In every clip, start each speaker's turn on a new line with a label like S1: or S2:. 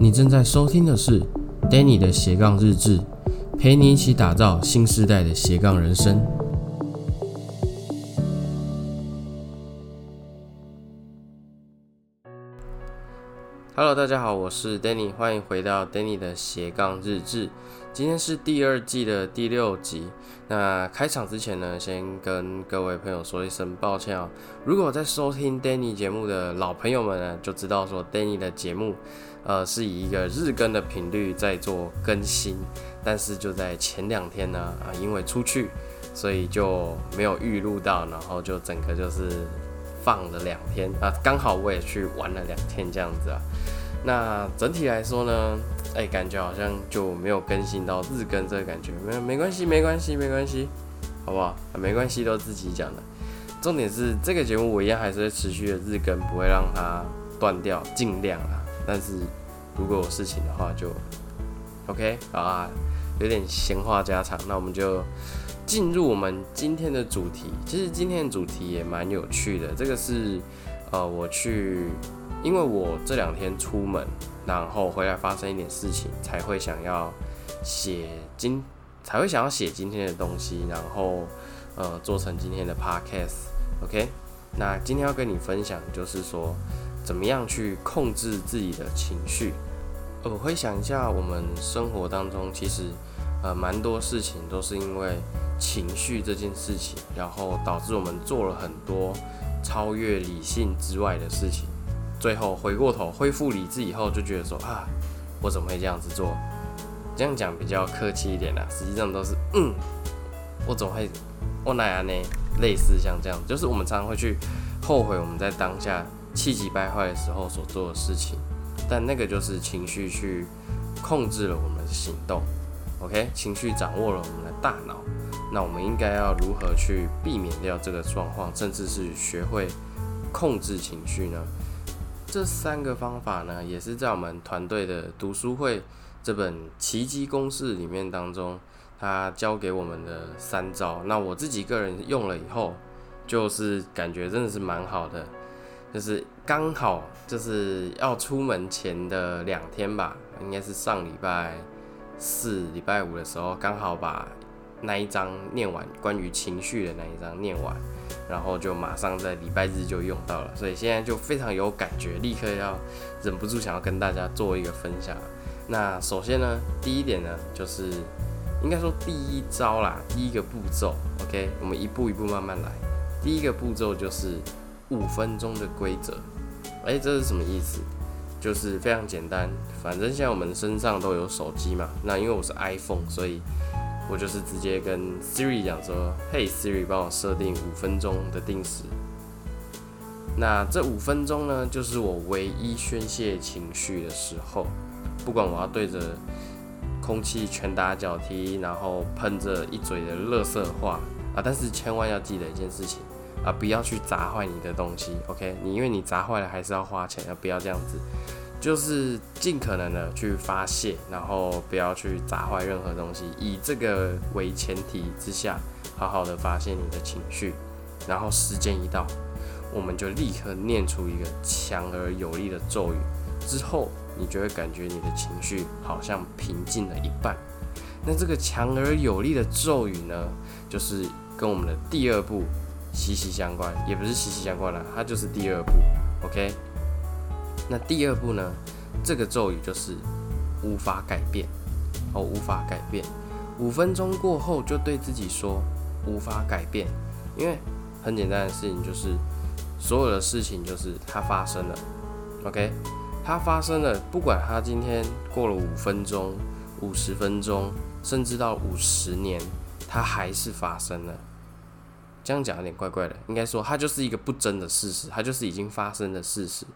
S1: 你正在收听的是 Danny 的斜杠日志，陪你一起打造新时代的斜杠人生。Hello，大家好，我是 Danny，欢迎回到 Danny 的斜杠日志。今天是第二季的第六集。那开场之前呢，先跟各位朋友说一声抱歉哦。如果在收听 Danny 节目的老朋友们呢，就知道说 Danny 的节目，呃，是以一个日更的频率在做更新。但是就在前两天呢，啊，因为出去，所以就没有预录到，然后就整个就是放了两天啊，刚好我也去玩了两天这样子啊。那整体来说呢？哎，感觉好像就没有更新到日更这个感觉，没没关系，没关系，没关系，好不好？没关系，都自己讲的。重点是这个节目我一样还是会持续的日更，不会让它断掉，尽量啊。但是如果有事情的话，就 OK 啊，有点闲话家常，那我们就进入我们今天的主题。其实今天的主题也蛮有趣的，这个是呃，我去，因为我这两天出门。然后回来发生一点事情，才会想要写今，才会想要写今天的东西，然后呃做成今天的 podcast。OK，那今天要跟你分享就是说，怎么样去控制自己的情绪。我会想一下，我们生活当中其实呃蛮多事情都是因为情绪这件事情，然后导致我们做了很多超越理性之外的事情。最后回过头恢复理智以后，就觉得说啊，我怎么会这样子做？这样讲比较客气一点啦，实际上都是嗯，我怎么会我哪样呢？类似像这样，就是我们常常会去后悔我们在当下气急败坏的时候所做的事情，但那个就是情绪去控制了我们的行动。OK，情绪掌握了我们的大脑，那我们应该要如何去避免掉这个状况，甚至是学会控制情绪呢？这三个方法呢，也是在我们团队的读书会这本奇迹公式里面当中，他教给我们的三招。那我自己个人用了以后，就是感觉真的是蛮好的，就是刚好就是要出门前的两天吧，应该是上礼拜四、礼拜五的时候，刚好把那一章念完，关于情绪的那一章念完。然后就马上在礼拜日就用到了，所以现在就非常有感觉，立刻要忍不住想要跟大家做一个分享。那首先呢，第一点呢，就是应该说第一招啦，第一个步骤，OK，我们一步一步慢慢来。第一个步骤就是五分钟的规则。哎，这是什么意思？就是非常简单，反正现在我们身上都有手机嘛。那因为我是 iPhone，所以我就是直接跟 Siri 讲说：“嘿，Siri，帮我设定五分钟的定时。那这五分钟呢，就是我唯一宣泄情绪的时候。不管我要对着空气拳打脚踢，然后喷着一嘴的垃圾话啊，但是千万要记得一件事情啊，不要去砸坏你的东西。OK，你因为你砸坏了还是要花钱，啊不要这样子？”就是尽可能的去发泄，然后不要去砸坏任何东西，以这个为前提之下，好好的发泄你的情绪，然后时间一到，我们就立刻念出一个强而有力的咒语，之后你就会感觉你的情绪好像平静了一半。那这个强而有力的咒语呢，就是跟我们的第二步息息相关，也不是息息相关了，它就是第二步，OK。那第二步呢？这个咒语就是无法改变哦，无法改变。五分钟过后就对自己说无法改变，因为很简单的事情就是所有的事情就是它发生了，OK，它发生了，不管它今天过了五分钟、五十分钟，甚至到五十年，它还是发生了。这样讲有点怪怪的，应该说它就是一个不争的事实，它就是已经发生的事实。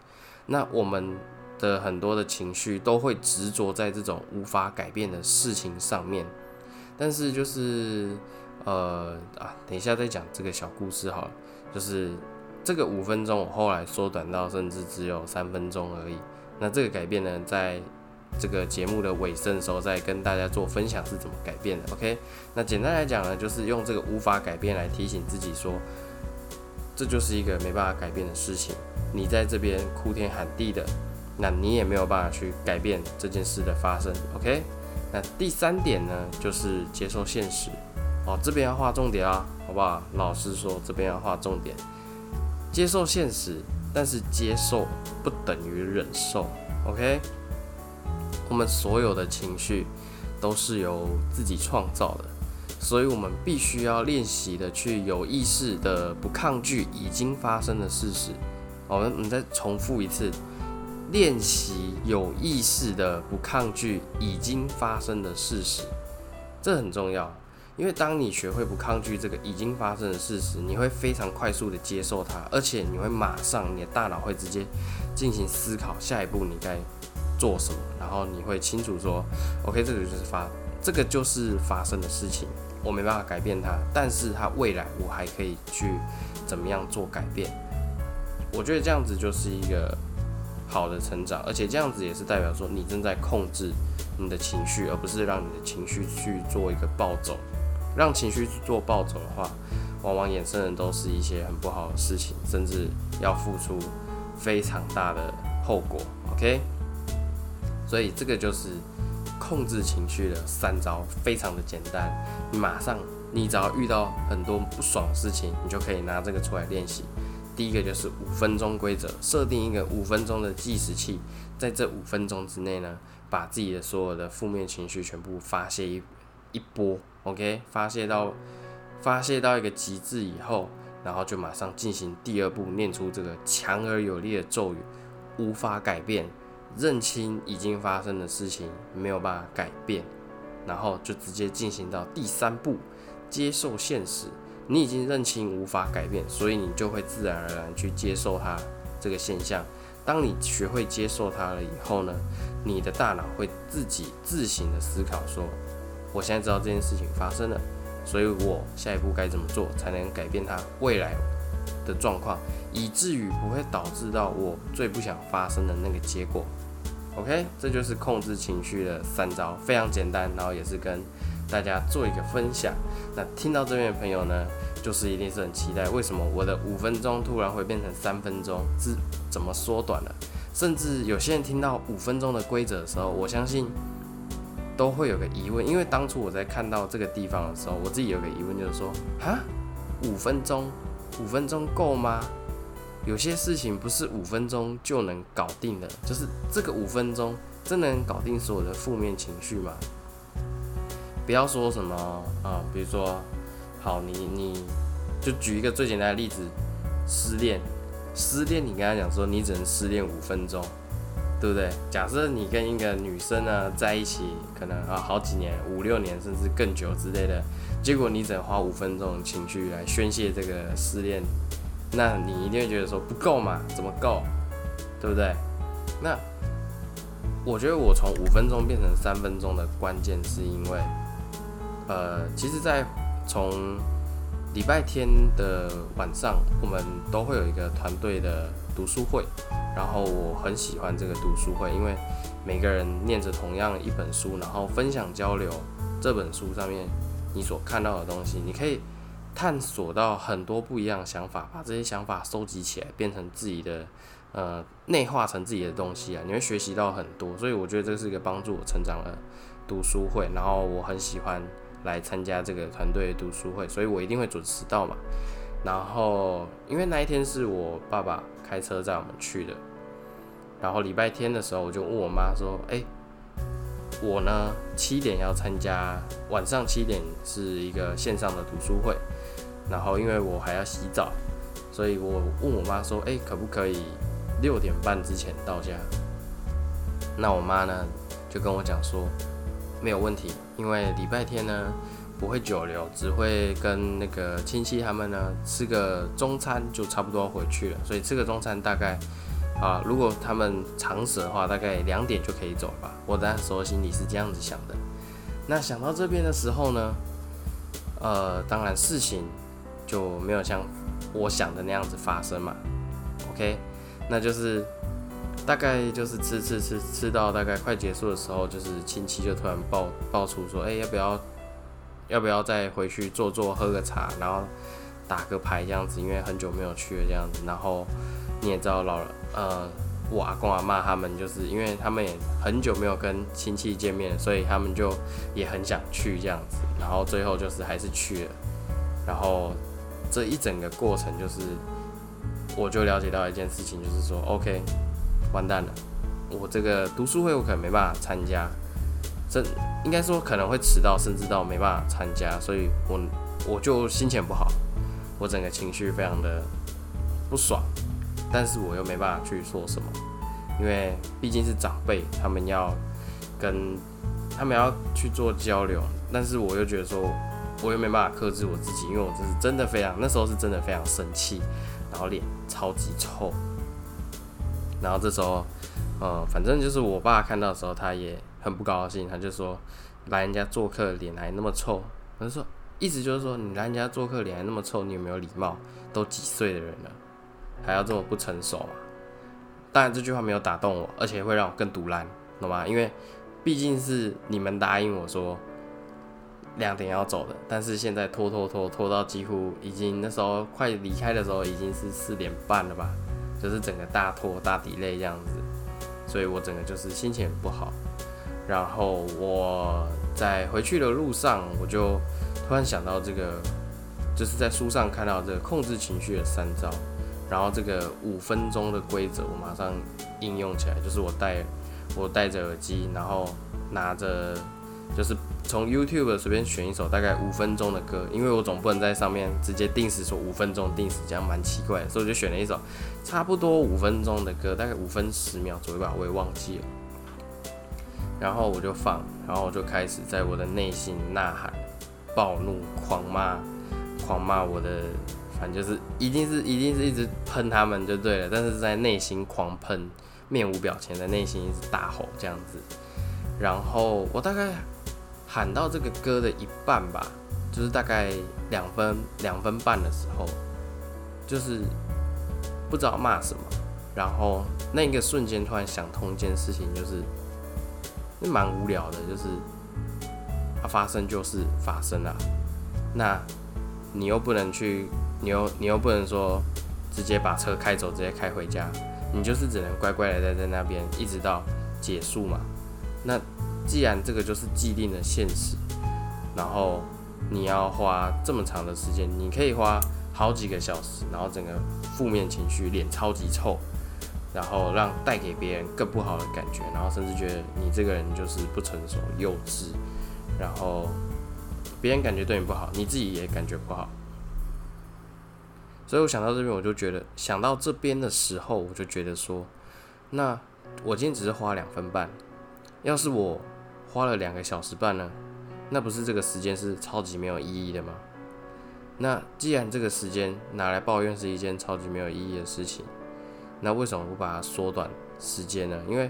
S1: 那我们的很多的情绪都会执着在这种无法改变的事情上面，但是就是呃啊，等一下再讲这个小故事好了。就是这个五分钟，我后来缩短到甚至只有三分钟而已。那这个改变呢，在这个节目的尾声的时候再跟大家做分享是怎么改变的。OK，那简单来讲呢，就是用这个无法改变来提醒自己说，这就是一个没办法改变的事情。你在这边哭天喊地的，那你也没有办法去改变这件事的发生。OK，那第三点呢，就是接受现实。哦，这边要画重点啊，好不好？老师说这边要画重点，接受现实，但是接受不等于忍受。OK，我们所有的情绪都是由自己创造的。所以，我们必须要练习的去有意识的不抗拒已经发生的事实。我们，我们再重复一次，练习有意识的不抗拒已经发生的事实，这很重要。因为当你学会不抗拒这个已经发生的事实，你会非常快速的接受它，而且你会马上，你的大脑会直接进行思考下一步你该做什么，然后你会清楚说，OK，这个就是发，这个就是发生的事情。我没办法改变它，但是它未来我还可以去怎么样做改变？我觉得这样子就是一个好的成长，而且这样子也是代表说你正在控制你的情绪，而不是让你的情绪去做一个暴走。让情绪去做暴走的话，往往衍生的都是一些很不好的事情，甚至要付出非常大的后果。OK，所以这个就是。控制情绪的三招非常的简单，你马上，你只要遇到很多不爽的事情，你就可以拿这个出来练习。第一个就是五分钟规则，设定一个五分钟的计时器，在这五分钟之内呢，把自己的所有的负面情绪全部发泄一一波，OK，发泄到发泄到一个极致以后，然后就马上进行第二步，念出这个强而有力的咒语，无法改变。认清已经发生的事情没有办法改变，然后就直接进行到第三步，接受现实。你已经认清无法改变，所以你就会自然而然去接受它这个现象。当你学会接受它了以后呢，你的大脑会自己自行的思考说：我现在知道这件事情发生了，所以我下一步该怎么做才能改变它未来的状况，以至于不会导致到我最不想发生的那个结果。OK，这就是控制情绪的三招，非常简单，然后也是跟大家做一个分享。那听到这边的朋友呢，就是一定是很期待，为什么我的五分钟突然会变成三分钟，是怎么缩短了？甚至有些人听到五分钟的规则的时候，我相信都会有个疑问，因为当初我在看到这个地方的时候，我自己有个疑问，就是说，哈，五分钟，五分钟够吗？有些事情不是五分钟就能搞定的，就是这个五分钟真能搞定所有的负面情绪吗？不要说什么啊，比如说，好，你你就举一个最简单的例子，失恋，失恋，你跟他讲说你只能失恋五分钟，对不对？假设你跟一个女生呢在一起，可能啊好几年，五六年甚至更久之类的，结果你只能花五分钟情绪来宣泄这个失恋。那你一定会觉得说不够嘛？怎么够？对不对？那我觉得我从五分钟变成三分钟的关键是因为，呃，其实，在从礼拜天的晚上，我们都会有一个团队的读书会，然后我很喜欢这个读书会，因为每个人念着同样一本书，然后分享交流这本书上面你所看到的东西，你可以。探索到很多不一样的想法，把这些想法收集起来，变成自己的，呃，内化成自己的东西啊！你会学习到很多，所以我觉得这是一个帮助我成长的读书会。然后我很喜欢来参加这个团队读书会，所以我一定会准时到嘛。然后因为那一天是我爸爸开车载我们去的，然后礼拜天的时候，我就问我妈说：“哎，我呢七点要参加，晚上七点是一个线上的读书会。”然后因为我还要洗澡，所以我问我妈说：“哎，可不可以六点半之前到家？”那我妈呢就跟我讲说：“没有问题，因为礼拜天呢不会久留，只会跟那个亲戚他们呢吃个中餐，就差不多回去了。所以吃个中餐大概啊，如果他们长舍的话，大概两点就可以走吧。”我那时心里是这样子想的。那想到这边的时候呢，呃，当然事情。就没有像我想的那样子发生嘛，OK，那就是大概就是吃吃吃吃到大概快结束的时候，就是亲戚就突然爆爆出说，哎，要不要要不要再回去坐坐喝个茶，然后打个牌这样子，因为很久没有去了这样子，然后你也知道老呃我阿公阿妈他们，就是因为他们也很久没有跟亲戚见面，所以他们就也很想去这样子，然后最后就是还是去了，然后这一整个过程就是，我就了解到一件事情，就是说，OK，完蛋了，我这个读书会我可能没办法参加，这应该说可能会迟到，甚至到没办法参加，所以我我就心情不好，我整个情绪非常的不爽。但是我又没办法去说什么，因为毕竟是长辈，他们要跟他们要去做交流，但是我又觉得说，我又没办法克制我自己，因为我这是真的非常那时候是真的非常生气，然后脸超级臭，然后这时候，呃，反正就是我爸看到的时候，他也很不高兴，他就说来人家做客脸还那么臭，他说意思就是说你来人家做客脸还那么臭，你有没有礼貌？都几岁的人了。还要这么不成熟嘛？当然这句话没有打动我，而且会让我更堵烂，懂吗？因为毕竟是你们答应我说两点要走的，但是现在拖拖拖拖到几乎已经那时候快离开的时候已经是四点半了吧，就是整个大拖大底累这样子，所以我整个就是心情很不好。然后我在回去的路上，我就突然想到这个，就是在书上看到这个控制情绪的三招。然后这个五分钟的规则，我马上应用起来，就是我戴我戴着耳机，然后拿着就是从 YouTube 随便选一首大概五分钟的歌，因为我总不能在上面直接定时说五分钟定时，这样蛮奇怪的，所以我就选了一首差不多五分钟的歌，大概五分十秒左右吧，我也忘记了。然后我就放，然后我就开始在我的内心呐喊、暴怒、狂骂、狂骂我的。反正就是一定是一定是一直喷他们就对了，但是在内心狂喷，面无表情，在内心一直大吼这样子。然后我大概喊到这个歌的一半吧，就是大概两分两分半的时候，就是不知道骂什么。然后那个瞬间突然想通一件事情，就是蛮无聊的，就是它发生就是发生了，那你又不能去。你又你又不能说直接把车开走，直接开回家，你就是只能乖乖的待在那边，一直到结束嘛。那既然这个就是既定的现实，然后你要花这么长的时间，你可以花好几个小时，然后整个负面情绪脸超级臭，然后让带给别人更不好的感觉，然后甚至觉得你这个人就是不成熟、幼稚，然后别人感觉对你不好，你自己也感觉不好。所以我想到这边，我就觉得想到这边的时候，我就觉得说，那我今天只是花两分半，要是我花了两个小时半呢，那不是这个时间是超级没有意义的吗？那既然这个时间拿来抱怨是一件超级没有意义的事情，那为什么不把它缩短时间呢？因为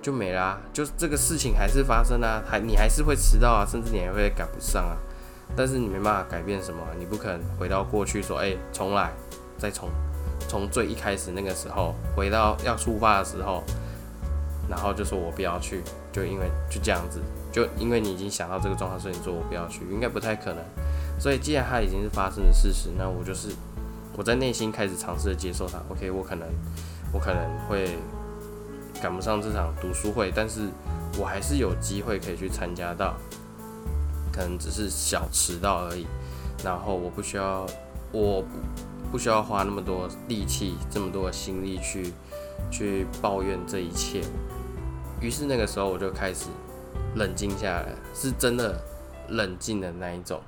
S1: 就没啦，就这个事情还是发生啊，还你还是会迟到啊，甚至你还会赶不上啊。但是你没办法改变什么，你不可能回到过去说，哎，重来，再从从最一开始那个时候回到要出发的时候，然后就说我不要去，就因为就这样子，就因为你已经想到这个状况，所以你说我不要去，应该不太可能。所以既然它已经是发生的事实，那我就是我在内心开始尝试的接受它。OK，我可能我可能会赶不上这场读书会，但是我还是有机会可以去参加到。可能只是小迟到而已，然后我不需要，我不不需要花那么多力气，这么多的心力去去抱怨这一切。于是那个时候我就开始冷静下来，是真的冷静的那一种，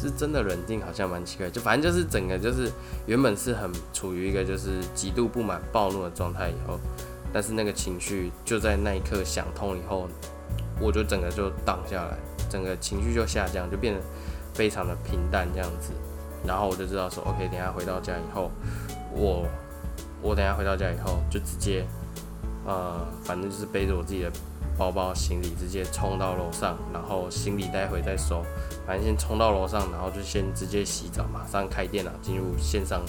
S1: 是真的冷静，好像蛮奇怪。就反正就是整个就是原本是很处于一个就是极度不满、暴怒的状态，以后，但是那个情绪就在那一刻想通以后，我就整个就荡下来。整个情绪就下降，就变得非常的平淡这样子，然后我就知道说，OK，等下回到家以后，我我等下回到家以后就直接，呃，反正就是背着我自己的包包行李，直接冲到楼上，然后行李待会再收，反正先冲到楼上，然后就先直接洗澡，马上开电脑进入线上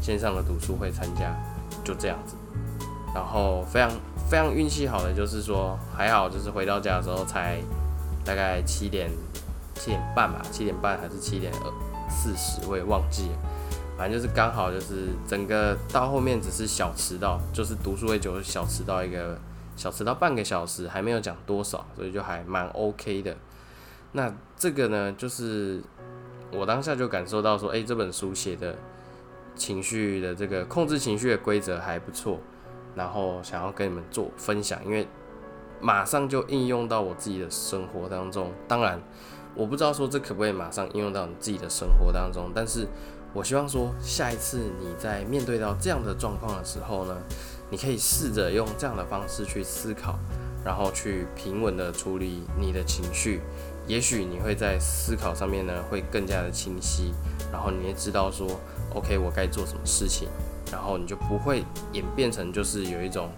S1: 线上的读书会参加，就这样子，然后非常非常运气好的就是说还好，就是回到家的时候才。大概七点七点半吧，七点半还是七点二四十，我也忘记了。反正就是刚好就是整个到后面只是小迟到，就是读书会就小迟到一个小迟到半个小时，还没有讲多少，所以就还蛮 OK 的。那这个呢，就是我当下就感受到说，诶，这本书写的情绪的这个控制情绪的规则还不错，然后想要跟你们做分享，因为马上就应用到我自己的生活当中。当然，我不知道说这可不可以马上应用到你自己的生活当中，但是。我希望说，下一次你在面对到这样的状况的时候呢，你可以试着用这样的方式去思考，然后去平稳的处理你的情绪。也许你会在思考上面呢会更加的清晰，然后你也知道说，OK，我该做什么事情，然后你就不会演变成就是有一种，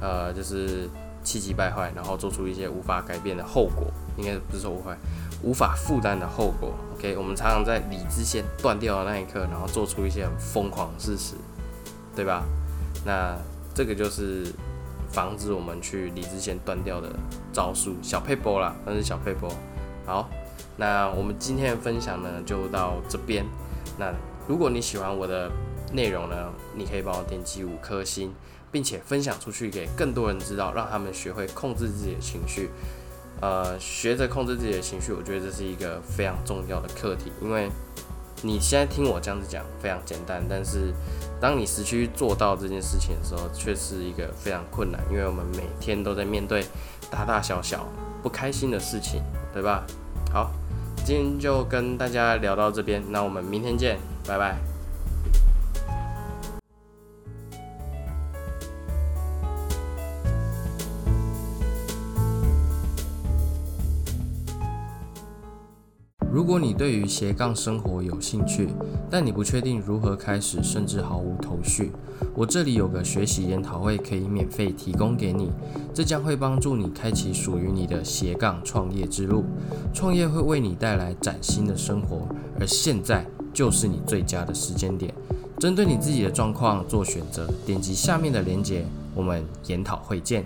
S1: 呃，就是气急败坏，然后做出一些无法改变的后果。应该不是说无法无法负担的后果。OK，我们常常在理智线断掉的那一刻，然后做出一些疯狂的事实，对吧？那这个就是防止我们去理智线断掉的招数，小配波啦，那是小配波。好，那我们今天的分享呢就到这边。那如果你喜欢我的内容呢，你可以帮我点击五颗星，并且分享出去给更多人知道，让他们学会控制自己的情绪。呃，学着控制自己的情绪，我觉得这是一个非常重要的课题。因为你现在听我这样子讲非常简单，但是当你实际做到这件事情的时候，却是一个非常困难。因为我们每天都在面对大大小小不开心的事情，对吧？好，今天就跟大家聊到这边，那我们明天见，拜拜。如果你对于斜杠生活有兴趣，但你不确定如何开始，甚至毫无头绪，我这里有个学习研讨会可以免费提供给你，这将会帮助你开启属于你的斜杠创业之路。创业会为你带来崭新的生活，而现在就是你最佳的时间点。针对你自己的状况做选择，点击下面的链接，我们研讨会见。